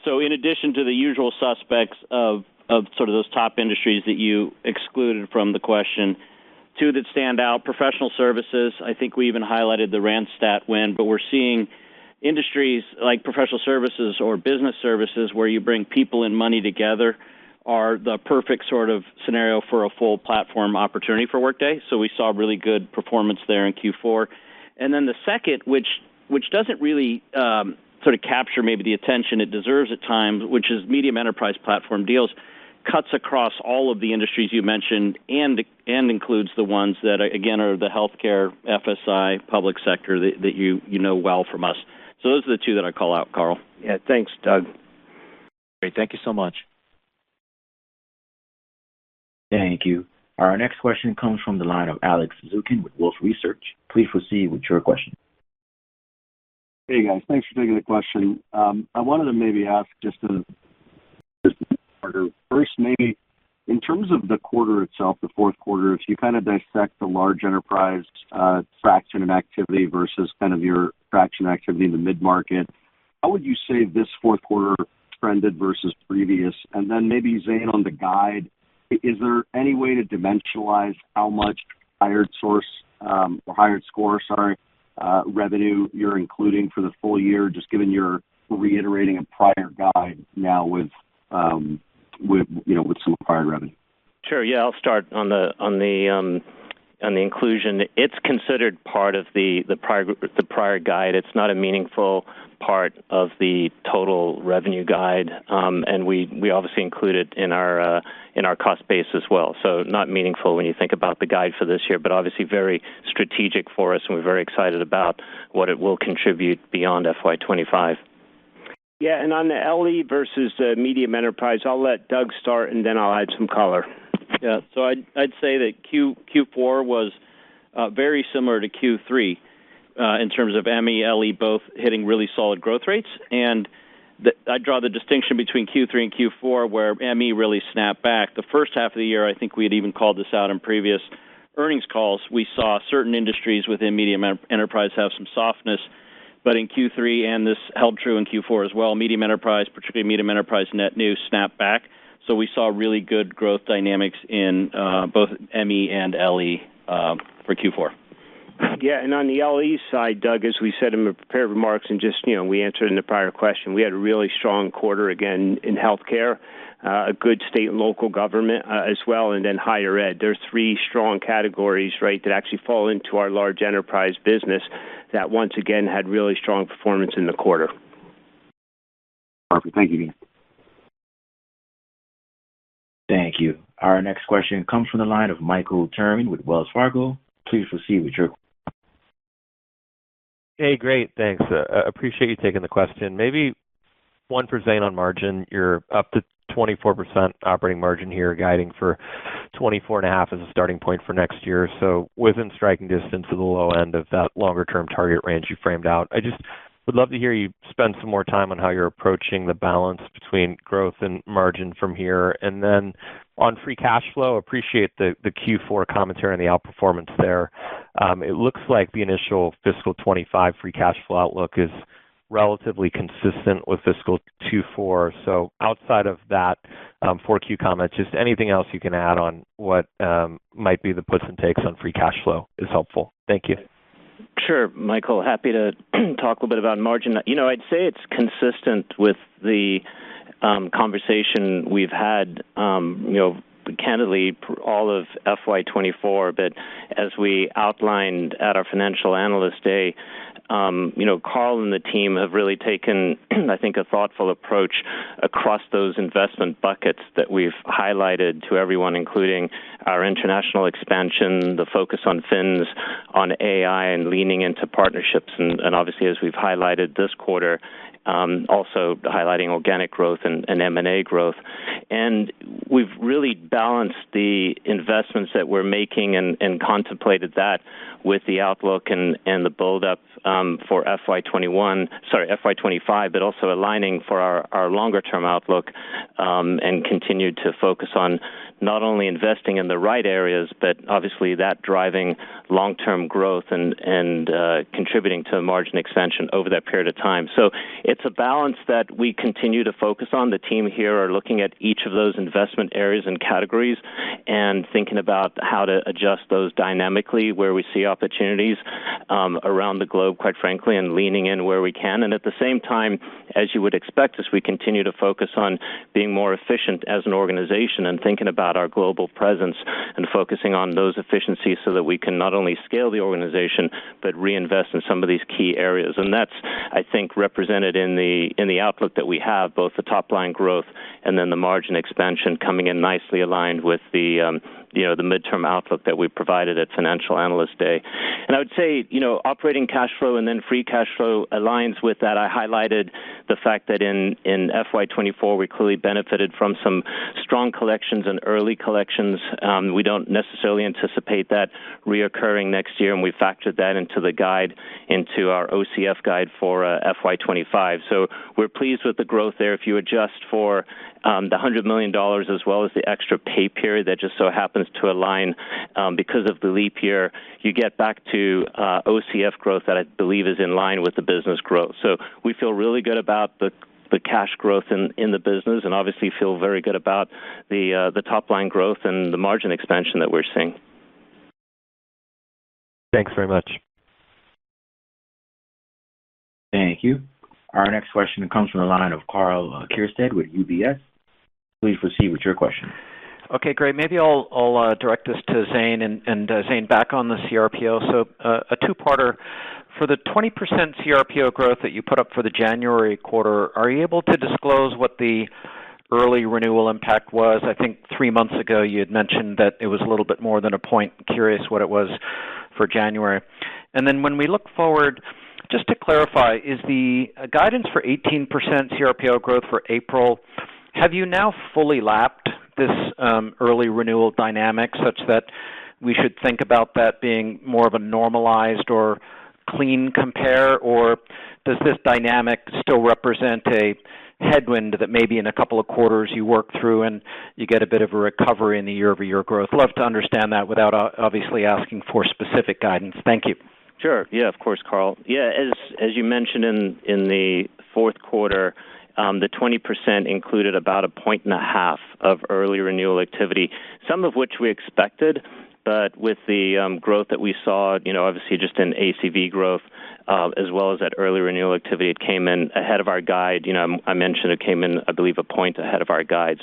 [SPEAKER 12] So, in addition to the usual suspects of sort of those top industries that you excluded from the question, two that stand out, professional services. I think we even highlighted the Randstad win, but we're seeing industries like professional services or business services where you bring people and money together are the perfect sort of scenario for a full platform opportunity for Workday. So we saw really good performance there in Q4. And then The second, which doesn't really um, sort of capture maybe the attention it deserves at times, which is medium enterprise platform deals, cuts across all of the industries you mentioned and and includes the ones that, again, are the healthcare, FSI, public sector that that you you know well from us. So those are the two that I call out, Carl.
[SPEAKER 3] Yeah. Thanks, Doug.
[SPEAKER 11] Great. Thank you so much.
[SPEAKER 1] Thank you. Our next question comes from the line of Alex Zukin with Wolfe Research. Please proceed with your question.
[SPEAKER 13] Hey, guys. Thanks for taking the question. Um, I wanted to maybe ask just a first, maybe in terms of the quarter itself, the fourth quarter, if you kind of dissect the large enterprise uh, traction and activity versus kind of your traction activity in the mid-market, how would you say this fourth quarter trended versus previous? And then maybe, Zane, on the guide, is there any way to dimensionalize how much HiredSource um, or HiredScore, sorry, uh, revenue you're including for the full year, just given you're reiterating a prior guide now with um, some acquired revenue?
[SPEAKER 5] Sure. Yeah. I'll start on the on the um on the inclusion. It's considered part of the the prior the prior guide. It's not a meaningful part of the total revenue guide. And we obviously include it in our uh in our cost base as well. So not meaningful when you think about the guide for this year, but obviously very strategic for us, and we're very excited about what it will contribute beyond FY25.
[SPEAKER 3] Yeah. And on the LE versus the medium enterprise, I'll let Doug start, and then I'll add some color.
[SPEAKER 12] Yeah. So I'd say that Q4 was uh, very similar to Q3 uh, in terms of ME, LE both hitting really solid growth rates. And I draw the distinction between Q3 and Q4 where ME really snapped back. The first half of the year, I think we had even called this out in previous earnings calls. We saw certain industries within medium enterprise have some softness. But in Q3, and this held true in Q4 as well, medium enterprise, particularly medium enterprise net new, snapped back. So we saw really good growth dynamics in uh, both ME and LE uh, for Q4.
[SPEAKER 3] Yeah. And on the LE side, Doug, as we said in the prepared remarks and just you know, we answered in the prior question, we had a really strong quarter again in healthcare, Uh, a good state and local government uh, as well, and then higher ed. There are three strong categories, right, that actually fall into our large enterprise business that once again had really strong performance in the quarter.
[SPEAKER 13] Perfect. Thank you,
[SPEAKER 1] Thank you. Our next question comes from the line of Michael Turrin with Wells Fargo. Please proceed with your question.
[SPEAKER 14] Hey, great. Thanks. Uh, appreciate you taking the question. Maybe one for Zane on margin. You're up to 24% operating margin here, guiding for 24.5 as a starting point for next year. So within striking distance of the low end of that longer-term target range you framed out. I just would love to hear you spend some more time on how you're approaching the balance between growth and margin from here. And then on free cash flow, appreciate the Q4 commentary and the outperformance there. Um, it looks like the initial fiscal 2025 free cash flow outlook is relatively consistent with fiscal Q4. So outside of that um, 4Q comment, just anything else you can add on what um, might be the puts and takes on free cash flow is helpful. Thank you.
[SPEAKER 5] Sure. Michael, happy to talk a little bit about margin. You know, I'd say it's consistent with the um, conversation we've had, you know, candidly, all of FY24. But as we outlined at our Financial Analyst Day, Um, Carl and the team have really taken, I think, a thoughtful approach across those investment buckets that we've highlighted to everyone, including our international expansion, the focus on Fins, on AI, and leaning into partnerships. And obviously, as we've highlighted this quarter, also highlighting organic growth and and M&A growth. And we've really balanced the investments that we're making and and contemplated that with the outlook and and the build-up for FY21, sorry, FY25, but also aligning for our our longer-term outlook um, and continue to focus on not only investing in the right areas, but obviously that driving long-term growth and uh, contributing to margin expansion over that period of time. So it's a balance that we continue to focus on. The team here are looking at each of those investment areas and categories and thinking about how to adjust those dynamically where we see opportunities um, around the globe, quite frankly, and leaning in where we can. And at the same time, as you would expect, as we continue to focus on being more efficient as an organization and thinking about our global presence and focusing on those efficiencies so that we can not only scale the organization but reinvest in some of these key areas. And that's, I think, represented in the in the outlook that we have, both the top line growth and then the margin expansion coming in nicely aligned with the um, midterm outlook that we provided at Financial Analyst Day. And I would say, you know operating cash flow and then free cash flow aligns with that. I highlighted the fact that in in FY24 we clearly benefited from some strong collections and early collections. Um, we don't necessarily anticipate that reoccurring next year, and we factored that into the guide, into our OCF guide for uh, FY25. So We're pleased with the growth there. If you adjust for um, the $100 million as well as the extra pay period that just so happens to align um, because of the leap year, you get back to uh, OCF growth that I believe is in line with the business growth. So we feel really good about the the cash growth in in the business and obviously feel very good about the uh, the top line growth and the margin expansion that we're seeing.
[SPEAKER 14] Thanks very much.
[SPEAKER 1] Thank you. Our next question comes from the line of Karl uh, Keirstead with UBS. Please proceed with your question.
[SPEAKER 15] Okay, great. Maybe I'll uh, direct this to Zane. And uh, Zane, back on the CRPO. So, uh, a two-parter. For the 20% CRPO growth that you put up for the January quarter, are you able to disclose what the early renewal impact was? I think three months ago you had mentioned that it was a little bit more than a point. Curious what it was for January. And then when we look forward, just to clarify, is the guidance for 18% CRPO growth for April, have you now fully lapped this um, early renewal dynamic such that we should think about that being more of a normalized or clean compare? Or does this dynamic still represent a headwind that maybe in a couple of quarters you work through and you get a bit of a recovery in the year-over-year growth? Love to understand that without uh, obviously asking for specific guidance. Thank you.
[SPEAKER 5] Sure. Yeah, of course, Karl. Yeah, as you mentioned in the fourth quarter, the 20% included about a point and a half of early renewal activity, some of which we expected. But with the um, growth that we saw, you know, obviously just in ACV growth, uh, as well as that early renewal activity, it came in ahead of our guide. You know, I mentioned it came in, I believe, a point ahead of our guide.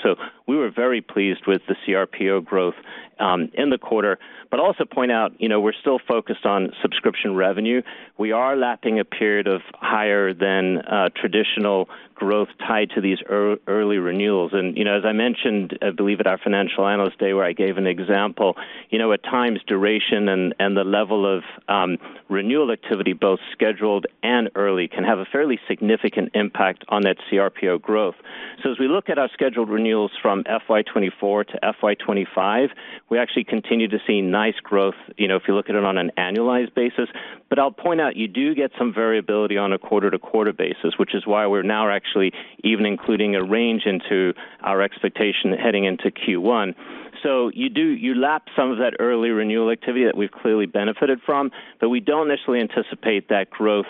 [SPEAKER 5] We were very pleased with the CRPO growth um, in the quarter. But also point out, you know, we're still focused on subscription revenue. We are lapping a period of higher than uh, traditional growth tied to these early renewals. And, you know, as I mentioned, I believe at our Financial Analyst Day, where I gave an example, you know, at times duration and the level of um, renewal activity, both scheduled and early, can have a fairly significant impact on that CRPO growth. So as we look at our scheduled renewals from FY 2024 to FY25, we actually continue to see nice growth, you know, if you look at it on an annualized basis. But I'll point out, you do get some variability on a quarter-to-quarter basis, which is why we're now actually even including a range into our expectation heading into Q1. So you do you lap some of that early renewal activity that we've clearly benefited from, but we don't necessarily anticipate that growth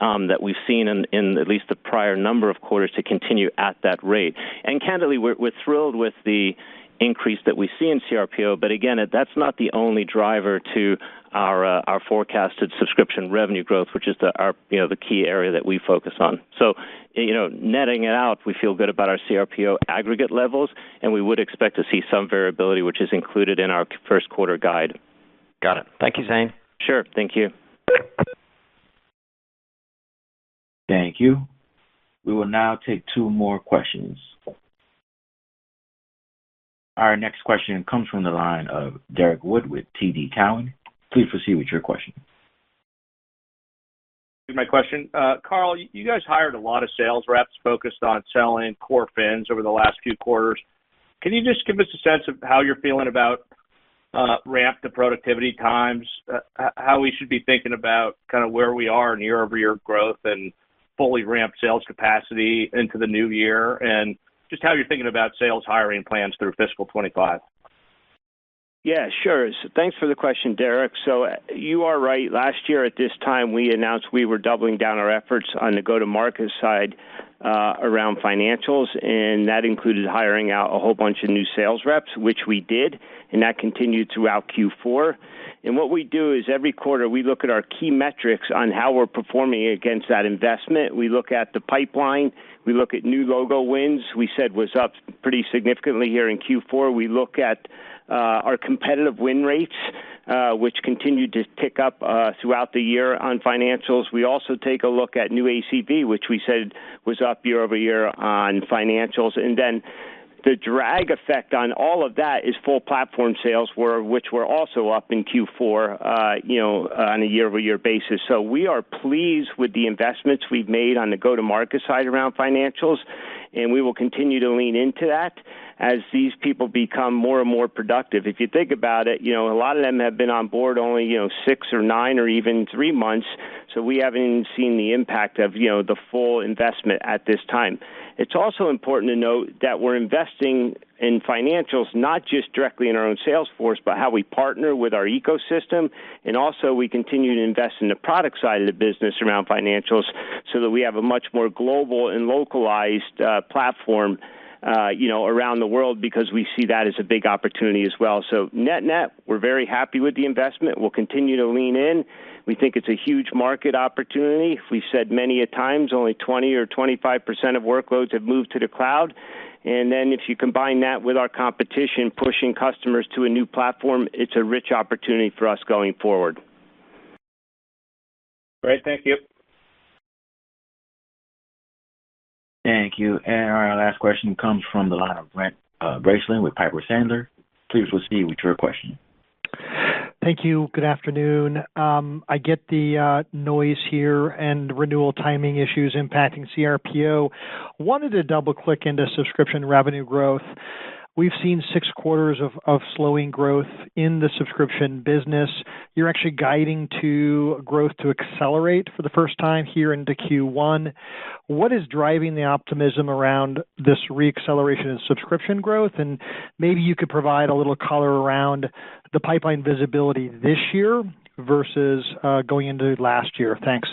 [SPEAKER 5] um, that we've seen in at least the prior number of quarters to continue at that rate. And candidly, we're thrilled with the increase that we see in CRPO. But again, that's not the only driver to Uh, our forecasted subscription revenue growth, which is the key area that we focus on. So, you know, netting it out, we feel good about our CRPO aggregate levels, and we would expect to see some variability, which is included in our first quarter guide.
[SPEAKER 15] Got it. Thank you, Zane.
[SPEAKER 5] Sure. Thank you.
[SPEAKER 1] Thank you. We will now take two more questions. Our next question comes from the line of Derrick Wood with TD Cowen. Please proceed with your question.
[SPEAKER 16] My question. Uh, Carl, you guys hired a lot of sales reps focused on selling core FINS over the last few quarters. Can you just give us a sense of how you're feeling about uh, ramp to productivity times, uh, how we should be thinking about kind of where we are in year-over-year growth and fully ramped sales capacity into the new year, and just how you're thinking about sales hiring plans through fiscal 2025?
[SPEAKER 3] Yeah, sure. Thanks for the question, Derrick. So uh, You are right. Last year at this time, we announced we were doubling down our efforts on the go-to-market side uh, around financials, and that included hiring out a whole bunch of new sales reps, which we did, and that continued throughout Q4. And What we do is every quarter, we look at our key metrics on how we're performing against that investment. We look at the pipeline. We look at new logo wins, we said was up pretty significantly here in Q4. We look at our competitive win rates, uh, which continued to tick up uh, throughout the year on financials. We also take a look at new ACV, which we said was up year-over-year on financials. And then the drag effect on all of that is full platform sales, were, which were also up in Q4, uh, you know, on a year-over-year basis. So we are pleased with the investments we've made on the go-to-market side around financials, and we will continue to lean into that as these people become more and more productive. If you think about it, you know, a lot of them have been on board only, you know, six or nine or even three months, so we haven't even seen the impact of, you know, the full investment at this time. It's also important to note that we're investing in financials, not just directly in our own sales force, but how we partner with our ecosystem. And also we continue to invest in the product side of the business around financials so that we have a much more global and localized uh, platform, Uh, you know, around the world because we see that as a big opportunity as well. So Net-net, we're very happy with the investment. We'll continue to lean in. We think it's a huge market opportunity. We've said many a times, only 20 or 25% of workloads have moved to the cloud. And then if you combine that with our competition pushing customers to a new platform, it's a rich opportunity for us going forward.
[SPEAKER 16] Great. Thank you.
[SPEAKER 1] Thank you. And our last question comes from the line of Brent uh, Bracelin with Piper Sandler. Please proceed with your question.
[SPEAKER 17] Thank you. Good afternoon. Um, I get the uh, noise here and renewal timing issues impacting CRPO. Wanted to double-click into subscription revenue growth. We've seen six quarters of slowing growth in the subscription business. You're actually guiding to growth to accelerate for the first time here into Q1. What is driving the optimism around this re-acceleration in subscription growth? And maybe you could provide a little color around the pipeline visibility this year versus uh, going into last year. Thanks.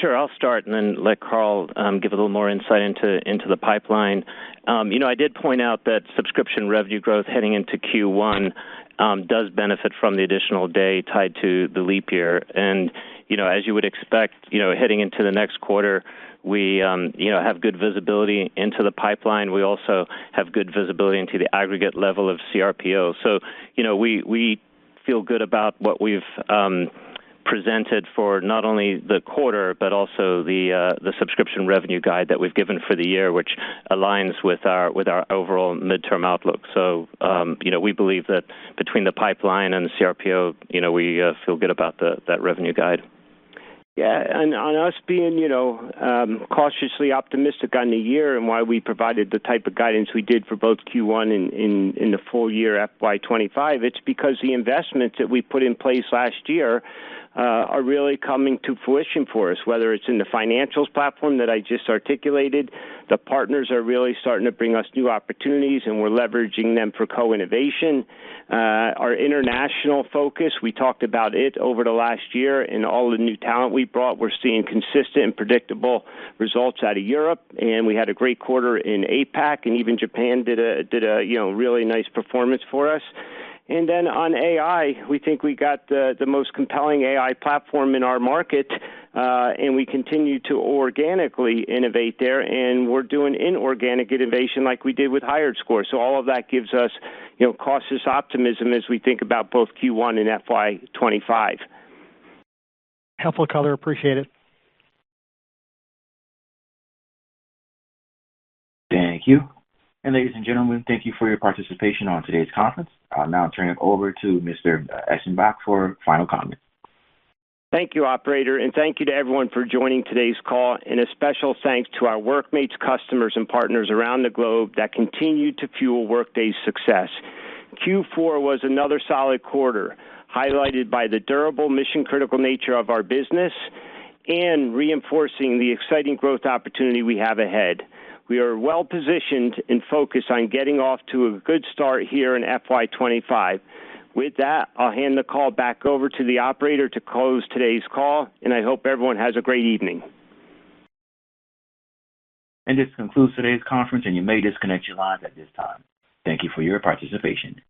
[SPEAKER 5] Sure. I'll start and then let Carl um, give a little more insight into into the pipeline. Um, you know, I did point out that subscription revenue growth heading into Q1 um, does benefit from the additional day tied to the leap year. And you know, as you would expect, you know, heading into the next quarter, we you know have good visibility into the pipeline. We also have good visibility into the aggregate level of CRPO. So, you know, we we feel good about what we've presented for not only the quarter, but also the uh, the subscription revenue guide that we've given for the year, which aligns with our with our overall midterm outlook. So um, you know, we believe that between the pipeline and the CRPO, you know, we uh, feel good about that revenue guide.
[SPEAKER 3] Yeah. And on us being, you know, um, cautiously optimistic on the year and why we provided the type of guidance we did for both Q1 and in in the full year FY25, it's because the investments that we put in place last year Uh, are really coming to fruition for us, whether it's in the financials platform that I just articulated. The partners are really starting to bring us new opportunities, and we're leveraging them for co-innovation. Uh, our international focus, we talked about it over the last year and all the new talent we brought. We're seeing consistent and predictable results out of Europe, and we had a great quarter in APAC, and even Japan did a you know, really nice performance for us. And then on AI, we think we got the the most compelling AI platform in our market, uh, and we continue to organically innovate there, and we're doing inorganic innovation like we did with HiredScore. So All of that gives us, you know, cautious optimism as we think about both Q1 and FY25.
[SPEAKER 17] Helpful color. Appreciate it.
[SPEAKER 1] Thank you. And ladies and gentlemen, thank you for your participation on today's conference. I'll now turn it over to Mr. Eschenbach for final comments.
[SPEAKER 3] Thank you, operator, and thank you to everyone for joining today's call. And a special thanks to our workmates, customers, and partners around the globe that continue to fuel Workday's success. Q4 was another solid quarter, highlighted by the durable mission-critical nature of our business and reinforcing the exciting growth opportunity we have ahead. We are well-positioned and focused on getting off to a good start here in FY25. With that, I'll hand the call back over to the operator to close today's call, and I hope everyone has a great evening.
[SPEAKER 1] And this concludes today's conference, and you may disconnect your lines at this time. Thank you for your participation.